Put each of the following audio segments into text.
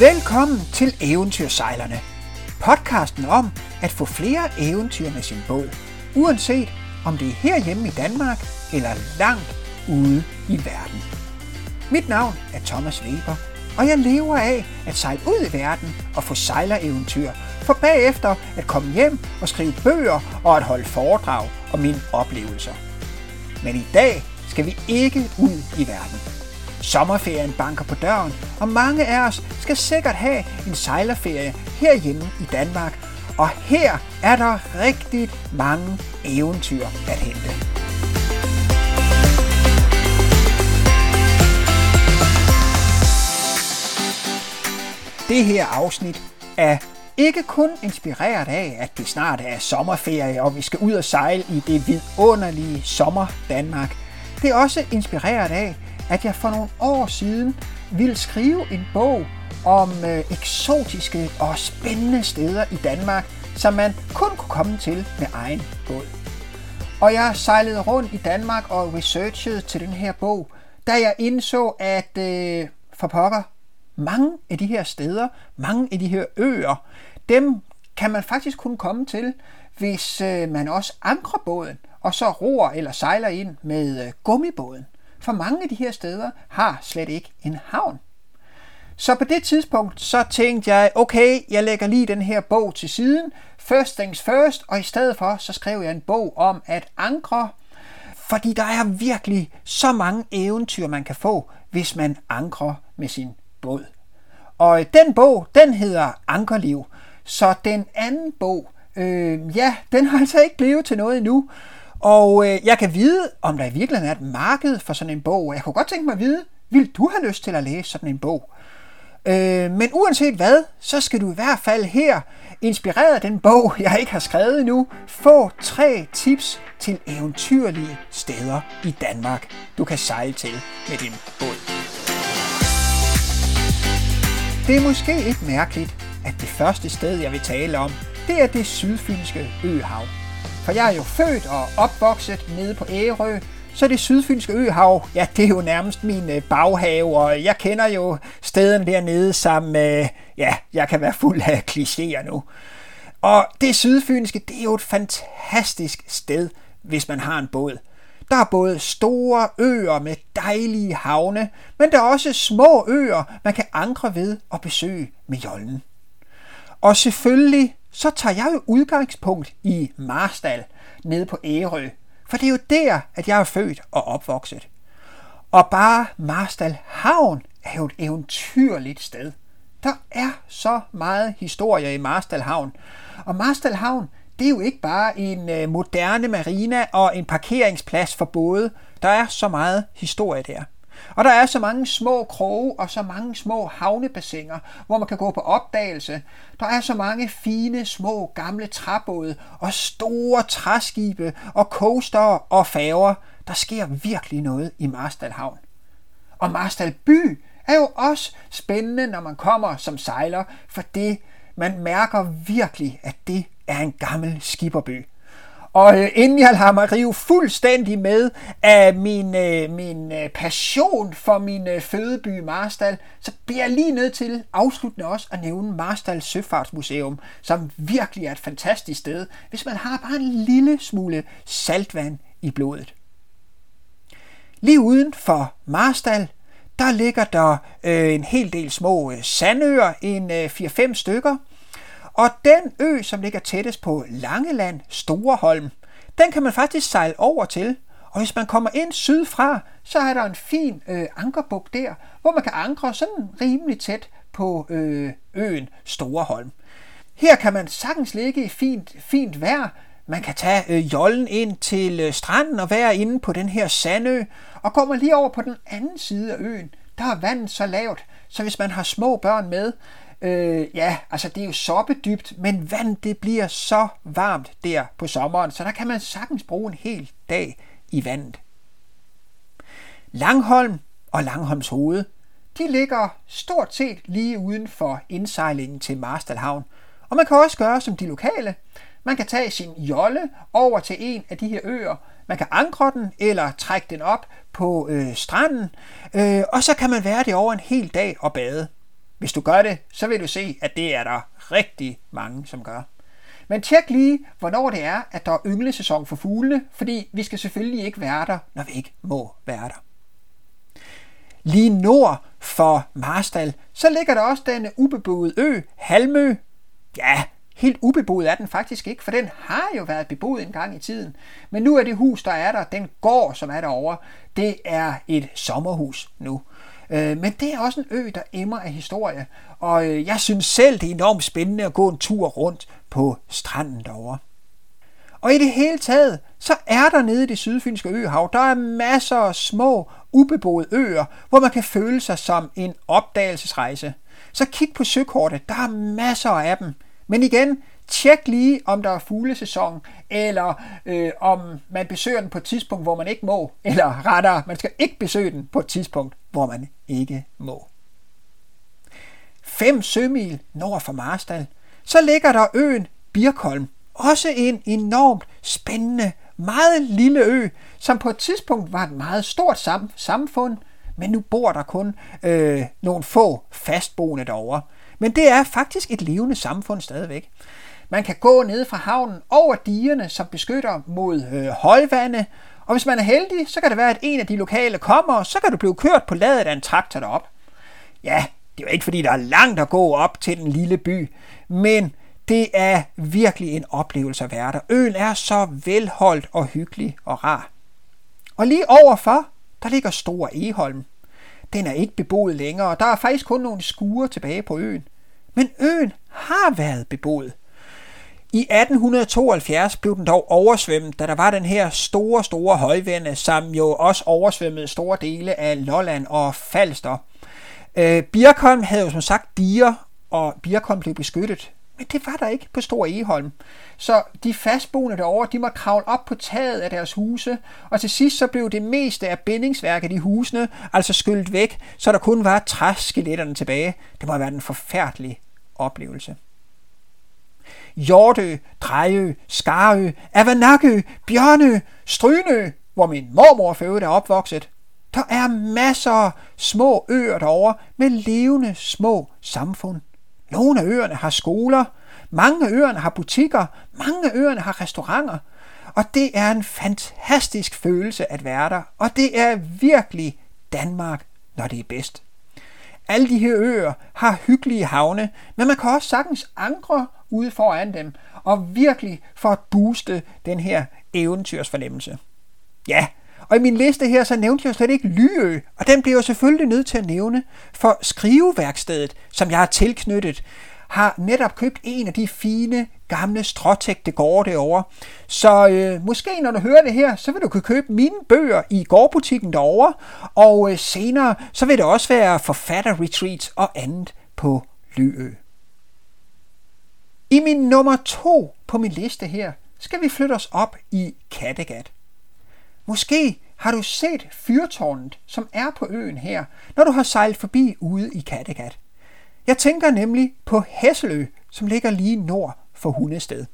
Velkommen til Eventyrsejlerne. Podcasten om at få flere eventyr med sin båd. Uanset om det er herhjemme i Danmark eller langt ude i verden. Mit navn er Thomas Weber, og jeg lever af at sejle ud i verden og få sejlereventyr, for bagefter at komme hjem og skrive bøger og at holde foredrag om mine oplevelser. Men i dag skal vi ikke ud i verden. Sommerferien banker på døren, og mange af os skal sikkert have en sejlerferie herhjemme i Danmark. Og her er der rigtig mange eventyr at hente. Det her afsnit er ikke kun inspireret af, at det snart er sommerferie, og vi skal ud og sejle i det vidunderlige sommer Danmark. Det er også inspireret af, at jeg for nogle år siden ville skrive en bog om øh, eksotiske og spændende steder i Danmark, som man kun kunne komme til med egen båd. Og jeg sejlede rundt i Danmark og researchede til den her bog, da jeg indså, at øh, for pokker, mange af de her steder, mange af de her øer, dem kan man faktisk kun komme til, hvis øh, man også ankrer båden, og så roer eller sejler ind med øh, gummibåden. For mange af de her steder har slet ikke en havn. Så på det tidspunkt, så tænkte jeg, okay, jeg lægger lige den her bog til siden. First things first, og i stedet for, så skrev jeg en bog om at ankre, fordi der er virkelig så mange eventyr, man kan få, hvis man ankrer med sin båd. Og den bog, den hedder Ankerliv. Så den anden bog, øh, ja, den har altså ikke blevet til noget endnu. Og øh, jeg kan vide, om der i virkeligheden er et marked for sådan en bog. Jeg kunne godt tænke mig at vide, vil du have lyst til at læse sådan en bog? Øh, men uanset hvad, så skal du i hvert fald her, inspireret af den bog, jeg ikke har skrevet endnu, få tre tips til eventyrlige steder i Danmark, du kan sejle til med din båd. Det er måske ikke mærkeligt, at det første sted, jeg vil tale om, det er det sydfynske øhav. For jeg er jo født og opvokset nede på Ærø, så det sydfynske øhav, ja, det er jo nærmest min øh, baghave, og jeg kender jo steden dernede, som, øh, ja, jeg kan være fuld af klichéer nu. Og det sydfynske, det er jo et fantastisk sted, hvis man har en båd. Der er både store øer med dejlige havne, men der er også små øer, man kan ankre ved og besøge med jollen. Og selvfølgelig så tager jeg jo udgangspunkt i Marstal nede på Ærø, for det er jo der, at jeg er født og opvokset. Og bare Marstal Havn er jo et eventyrligt sted. Der er så meget historie i Marstal Havn. Og Marstal Havn, det er jo ikke bare en øh, moderne marina og en parkeringsplads for både. Der er så meget historie der. Og der er så mange små kroge og så mange små havnebassiner, hvor man kan gå på opdagelse. Der er så mange fine, små, gamle træbåde og store træskibe og coaster og færger. Der sker virkelig noget i Marstal Havn. Og Marstal by er jo også spændende, når man kommer som sejler, for det man mærker virkelig, at det er en gammel skiberby. Og øh, inden jeg lader mig rive fuldstændig med af min, øh, min øh, passion for min øh, fødeby Marstal, så bliver jeg lige nødt til afsluttende også at nævne Marstal Søfartsmuseum, som virkelig er et fantastisk sted, hvis man har bare en lille smule saltvand i blodet. Lige uden for Marstal, der ligger der øh, en hel del små øh, sandøer, en øh, 4-5 stykker, og den ø, som ligger tættest på Langeland, Storeholm, den kan man faktisk sejle over til. Og hvis man kommer ind sydfra, så er der en fin øh, ankerbuk der, hvor man kan ankre sådan rimelig tæt på øh, øen Storeholm. Her kan man sagtens ligge i fint, fint vejr. Man kan tage øh, jollen ind til øh, stranden og være inde på den her sandø. Og går man lige over på den anden side af øen, der er vandet så lavt, så hvis man har små børn med, Øh, ja, altså det er jo soppedybt, men vand det bliver så varmt der på sommeren, så der kan man sagtens bruge en hel dag i vandet. Langholm og Langholms hoved, de ligger stort set lige uden for indsejlingen til Marstalhavn. Og man kan også gøre som de lokale. Man kan tage sin jolle over til en af de her øer. Man kan ankre den eller trække den op på øh, stranden. Øh, og så kan man være det over en hel dag og bade. Hvis du gør det, så vil du se, at det er der rigtig mange, som gør. Men tjek lige, hvornår det er, at der er ynglesæson for fuglene, fordi vi skal selvfølgelig ikke være der, når vi ikke må være der. Lige nord for Marstal, så ligger der også den ubeboede ø, Halmø. Ja, helt ubeboet er den faktisk ikke, for den har jo været beboet en gang i tiden. Men nu er det hus, der er der, den gård, som er derovre, det er et sommerhus nu. Øh, men det er også en ø, der emmer af historie, og øh, jeg synes selv, det er enormt spændende at gå en tur rundt på stranden derovre. Og i det hele taget, så er der nede i det sydfynske øhav, der er masser af små, ubeboede øer, hvor man kan føle sig som en opdagelsesrejse. Så kig på søkortet, der er masser af dem. Men igen, tjek lige, om der er fuglesæson, eller øh, om man besøger den på et tidspunkt, hvor man ikke må, eller rettere, man skal ikke besøge den på et tidspunkt, hvor man ikke må. 5 sømil nord for Marstal, så ligger der øen Birkholm. Også en enormt spændende, meget lille ø, som på et tidspunkt var et meget stort sam- samfund, men nu bor der kun øh, nogle få fastboende derovre. Men det er faktisk et levende samfund stadigvæk. Man kan gå ned fra havnen over digerne, som beskytter mod øh, højvande, og hvis man er heldig, så kan det være, at en af de lokale kommer, og så kan du blive kørt på ladet af en traktor derop. Ja, det er jo ikke fordi, der er langt at gå op til den lille by, men det er virkelig en oplevelse at være der. Øen er så velholdt og hyggelig og rar. Og lige overfor, der ligger Stor Eholm. Den er ikke beboet længere, og der er faktisk kun nogle skure tilbage på øen. Men øen har været beboet. I 1872 blev den dog oversvømmet, da der var den her store, store højvende, som jo også oversvømmede store dele af Lolland og Falster. Øh, Birkholm havde jo som sagt diger, og Birkholm blev beskyttet. Men det var der ikke på Stor Eholm. Så de fastboende derovre, de måtte kravle op på taget af deres huse, og til sidst så blev det meste af bindingsværket i husene altså skyllet væk, så der kun var træskeletterne tilbage. Det må have været en forfærdelig oplevelse. Hjortø, Drejø, Skarø, Avanakø, Bjørnø, Strynø, hvor min mormor for øvrigt er opvokset. Der er masser af små øer derovre med levende små samfund. Nogle af øerne har skoler, mange af øerne har butikker, mange af øerne har restauranter. Og det er en fantastisk følelse at være der, og det er virkelig Danmark, når det er bedst. Alle de her øer har hyggelige havne, men man kan også sagtens ankre ude foran dem, og virkelig for at booste den her eventyrsfornemmelse. Ja, og i min liste her, så nævnte jeg slet ikke Lyø, og den bliver jeg selvfølgelig nødt til at nævne, for skriveværkstedet, som jeg har tilknyttet, har netop købt en af de fine, gamle stråtægte gårde derovre. Så øh, måske når du hører det her, så vil du kunne købe mine bøger i gårdbutikken derovre, og øh, senere så vil det også være forfatterretreats og andet på Lyø. I min nummer to på min liste her, skal vi flytte os op i Kattegat. Måske har du set fyrtårnet, som er på øen her, når du har sejlet forbi ude i Kattegat. Jeg tænker nemlig på Hesselø, som ligger lige nord for Hundested.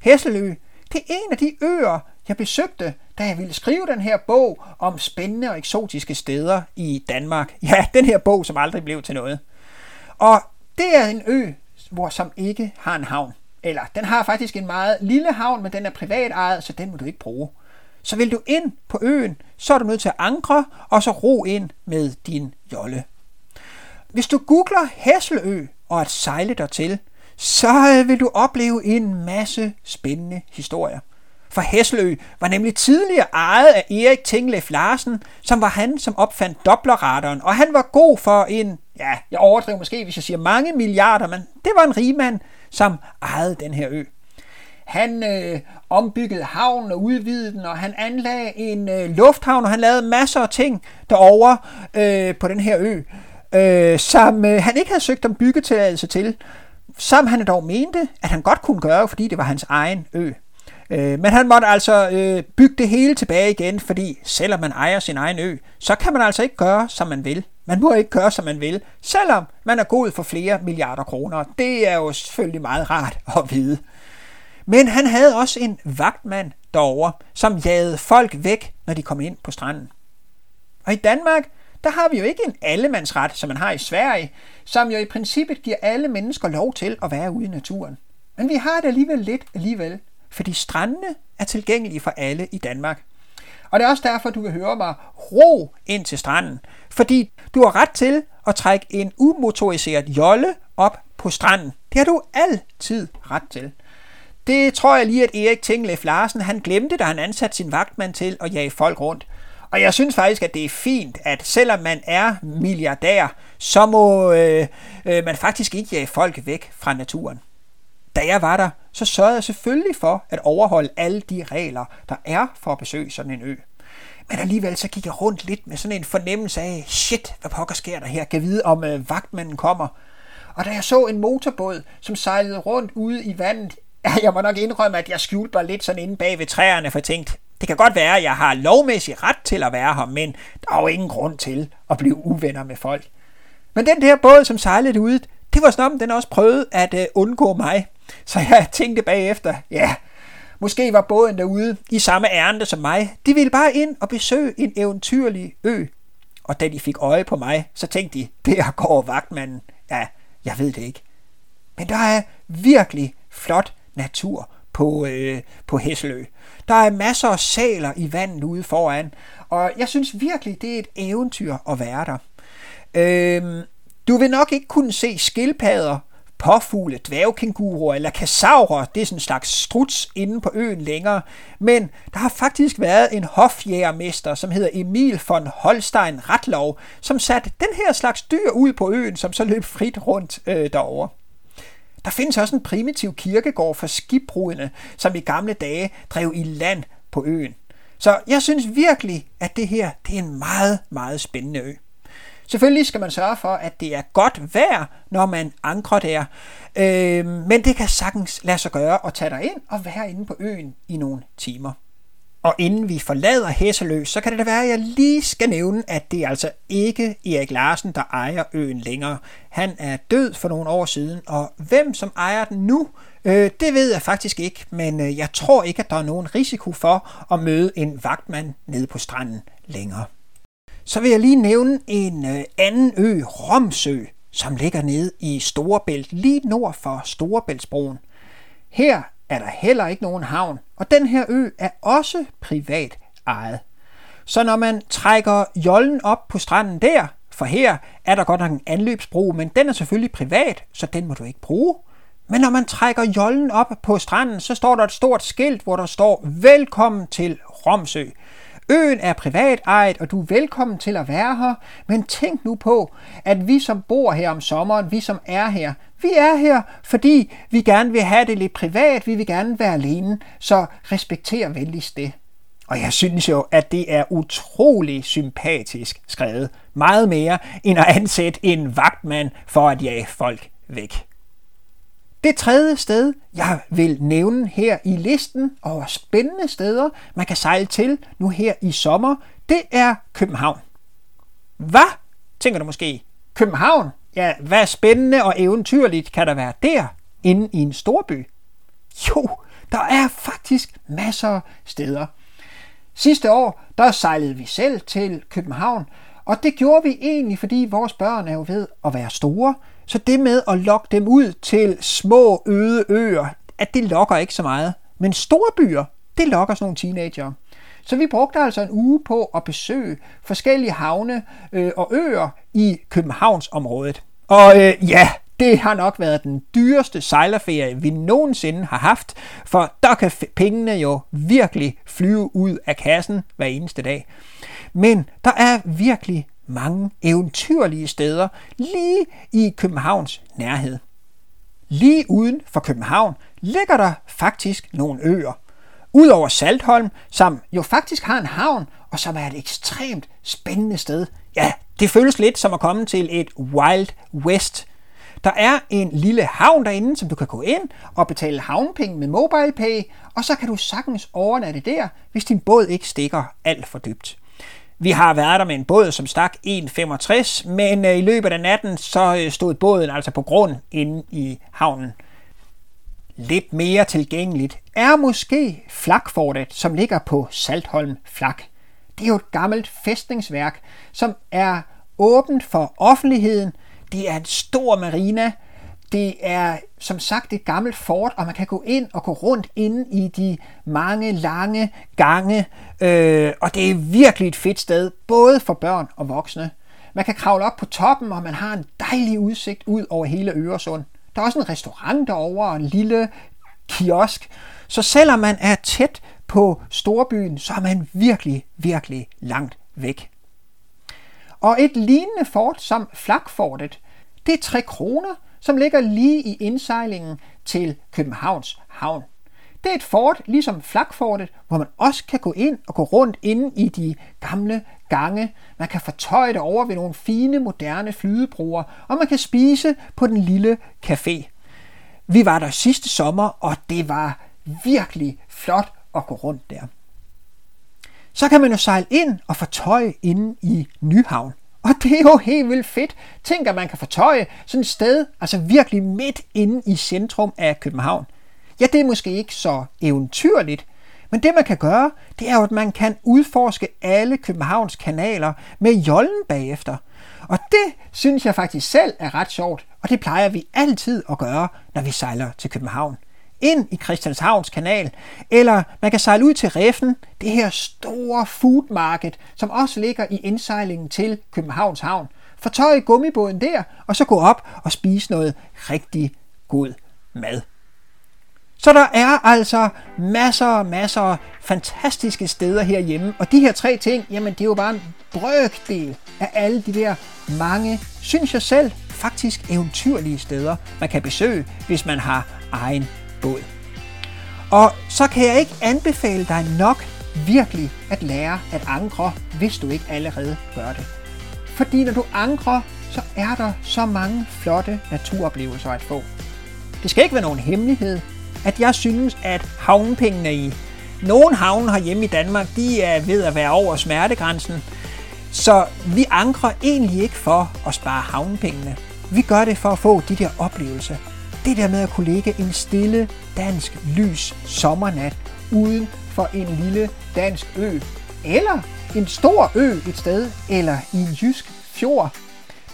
Hesselø, det er en af de øer, jeg besøgte, da jeg ville skrive den her bog om spændende og eksotiske steder i Danmark. Ja, den her bog, som aldrig blev til noget. Og det er en ø, hvor som ikke har en havn. Eller den har faktisk en meget lille havn, men den er privat ejet, så den må du ikke bruge. Så vil du ind på øen, så er du nødt til at ankre, og så ro ind med din jolle. Hvis du googler Hesselø og at sejle dertil, så øh, vil du opleve en masse spændende historier. For Hesselø var nemlig tidligere ejet af Erik Tinglef Larsen, som var han, som opfandt dobblerradaren, og han var god for en, ja, jeg overdriver måske, hvis jeg siger mange milliarder, men det var en rigmand, som ejede den her ø. Han øh, ombyggede havnen og udvidede den, og han anlagde en øh, lufthavn, og han lavede masser af ting derovre øh, på den her ø, øh, som øh, han ikke havde søgt om byggetilladelse til, som han dog mente, at han godt kunne gøre, fordi det var hans egen ø. Øh, men han måtte altså øh, bygge det hele tilbage igen, fordi selvom man ejer sin egen ø, så kan man altså ikke gøre, som man vil. Man må ikke gøre, som man vil, selvom man er god for flere milliarder kroner. Det er jo selvfølgelig meget rart at vide. Men han havde også en vagtmand derover, som jagede folk væk, når de kom ind på stranden. Og i Danmark, der har vi jo ikke en allemandsret, som man har i Sverige, som jo i princippet giver alle mennesker lov til at være ude i naturen. Men vi har det alligevel lidt alligevel, fordi strandene er tilgængelige for alle i Danmark. Og det er også derfor, du vil høre mig ro ind til stranden. Fordi du har ret til at trække en umotoriseret jolle op på stranden. Det har du altid ret til. Det tror jeg lige, at Erik Tinglef Larsen han glemte, da han ansatte sin vagtmand til at jage folk rundt. Og jeg synes faktisk, at det er fint, at selvom man er milliardær, så må øh, øh, man faktisk ikke jage folk væk fra naturen. Da jeg var der, så sørgede jeg selvfølgelig for at overholde alle de regler, der er for at besøge sådan en ø. Men alligevel så gik jeg rundt lidt med sådan en fornemmelse af, shit, hvad pokker sker der her? Kan vide, om øh, vagtmanden kommer? Og da jeg så en motorbåd, som sejlede rundt ude i vandet, ja, jeg må nok indrømme, at jeg skjulte mig lidt sådan inde bag ved træerne, for jeg tænkte, det kan godt være, at jeg har lovmæssig ret til at være her, men der er jo ingen grund til at blive uvenner med folk. Men den der båd, som sejlede ud, det var sådan, den også prøvede at øh, undgå mig. Så jeg tænkte bagefter, ja, måske var båden derude i samme ærende som mig. De ville bare ind og besøge en eventyrlig ø. Og da de fik øje på mig, så tænkte de, der går vagtmanden. Ja, jeg ved det ikke. Men der er virkelig flot natur på, øh, på Hesselø. Der er masser af saler i vandet ude foran, og jeg synes virkelig, det er et eventyr at være der. Øh, du vil nok ikke kunne se skildpadder, påfugle, dværgkenguruer eller kasaurer, det er sådan en slags struts inde på øen længere, men der har faktisk været en hofjægermester, som hedder Emil von Holstein Ratlov, som satte den her slags dyr ud på øen, som så løb frit rundt øh, derovre. Der findes også en primitiv kirkegård for skibbrudene, som i gamle dage drev i land på øen. Så jeg synes virkelig, at det her det er en meget, meget spændende ø. Selvfølgelig skal man sørge for, at det er godt vejr, når man ankrer der. Øh, men det kan sagtens lade sig gøre at tage dig ind og være inde på øen i nogle timer. Og inden vi forlader Hæsseløs, så kan det da være, at jeg lige skal nævne, at det er altså ikke Erik Larsen, der ejer øen længere. Han er død for nogle år siden, og hvem som ejer den nu, øh, det ved jeg faktisk ikke, men øh, jeg tror ikke, at der er nogen risiko for at møde en vagtmand nede på stranden længere. Så vil jeg lige nævne en øh, anden ø, Romsø, som ligger nede i Storebælt, lige nord for Storebæltsbroen. Her er der heller ikke nogen havn, og den her ø er også privat ejet. Så når man trækker jollen op på stranden der, for her er der godt nok en anløbsbro, men den er selvfølgelig privat, så den må du ikke bruge. Men når man trækker jollen op på stranden, så står der et stort skilt, hvor der står Velkommen til Romsø. Øen er privat ejet, og du er velkommen til at være her, men tænk nu på, at vi som bor her om sommeren, vi som er her, vi er her, fordi vi gerne vil have det lidt privat, vi vil gerne være alene, så respekter venligst det. Og jeg synes jo, at det er utrolig sympatisk skrevet. Meget mere end at ansætte en vagtmand for at jage folk væk. Det tredje sted, jeg vil nævne her i listen over spændende steder, man kan sejle til nu her i sommer, det er København. Hvad, tænker du måske? København? Ja, hvad spændende og eventyrligt kan der være der, inde i en storby? Jo, der er faktisk masser af steder. Sidste år, der sejlede vi selv til København, og det gjorde vi egentlig, fordi vores børn er jo ved at være store, så det med at lokke dem ud til små øde øer, at det lokker ikke så meget. Men store byer, det lokker sådan nogle teenager. Så vi brugte altså en uge på at besøge forskellige havne øh, og øer i Københavnsområdet. Og øh, ja, det har nok været den dyreste sejlerferie, vi nogensinde har haft, for der kan pengene jo virkelig flyve ud af kassen hver eneste dag. Men der er virkelig mange eventyrlige steder lige i Københavns nærhed. Lige uden for København ligger der faktisk nogle øer. Udover Saltholm, som jo faktisk har en havn, og som er et ekstremt spændende sted. Ja, det føles lidt som at komme til et Wild West. Der er en lille havn derinde, som du kan gå ind og betale havnpenge med MobilePay, og så kan du sagtens overnatte der, hvis din båd ikke stikker alt for dybt. Vi har været der med en båd, som stak 1,65, men øh, i løbet af natten så øh, stod båden altså på grund inde i havnen. Lidt mere tilgængeligt er måske Flakfortet, som ligger på Saltholm Flak. det er jo et gammelt fæstningsværk, som er åbent for offentligheden. Det er en stor marina. Det er som sagt et gammelt fort, og man kan gå ind og gå rundt inde i de mange lange gange. Øh, og det er virkelig et fedt sted, både for børn og voksne. Man kan kravle op på toppen, og man har en dejlig udsigt ud over hele Øresund. Der er også en restaurant derovre og en lille kiosk. Så selvom man er tæt på storbyen, så er man virkelig, virkelig langt væk. Og et lignende fort som Flakfortet, det er tre kroner, som ligger lige i indsejlingen til Københavns Havn. Det er et fort, ligesom Flakfortet, hvor man også kan gå ind og gå rundt inde i de gamle gange. Man kan fortøje det over ved nogle fine, moderne flydebroer, og man kan spise på den lille café. Vi var der sidste sommer, og det var virkelig flot at gå rundt der. Så kan man jo sejle ind og fortøje inde i Nyhavn. Og det er jo helt vildt fedt. Tænk, at man kan fortøje sådan et sted, altså virkelig midt inde i centrum af København. Ja, det er måske ikke så eventyrligt, men det man kan gøre, det er jo, at man kan udforske alle Københavns kanaler med jollen bagefter. Og det synes jeg faktisk selv er ret sjovt, og det plejer vi altid at gøre, når vi sejler til København. Ind i Christianshavns kanal, eller man kan sejle ud til Reffen, det her store food market, som også ligger i indsejlingen til Københavns Havn. Fortøj gummibåden der, og så gå op og spise noget rigtig god mad. Så der er altså masser og masser af fantastiske steder herhjemme, og de her tre ting, jamen det er jo bare en brøkdel af alle de der mange, synes jeg selv, faktisk eventyrlige steder, man kan besøge, hvis man har egen båd. Og så kan jeg ikke anbefale dig nok virkelig at lære at ankre, hvis du ikke allerede gør det. Fordi når du ankrer, så er der så mange flotte naturoplevelser at få. Det skal ikke være nogen hemmelighed, at jeg synes, at havnepengene i nogle havne herhjemme i Danmark, de er ved at være over smertegrænsen. Så vi ankrer egentlig ikke for at spare havnepengene. Vi gør det for at få de der oplevelser. Det der med at kunne ligge en stille dansk lys sommernat uden for en lille dansk ø, eller en stor ø et sted, eller i en jysk fjord.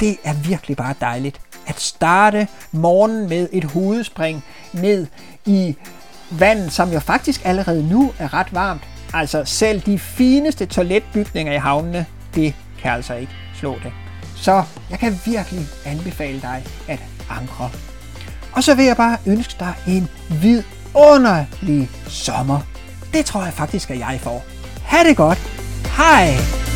Det er virkelig bare dejligt at starte morgenen med et hovedspring ned i vandet, som jo faktisk allerede nu er ret varmt. Altså selv de fineste toiletbygninger i havnene, det kan altså ikke slå det. Så jeg kan virkelig anbefale dig at ankre. Og så vil jeg bare ønske dig en vidunderlig sommer. Det tror jeg faktisk, at jeg får. Ha' det godt. Hej!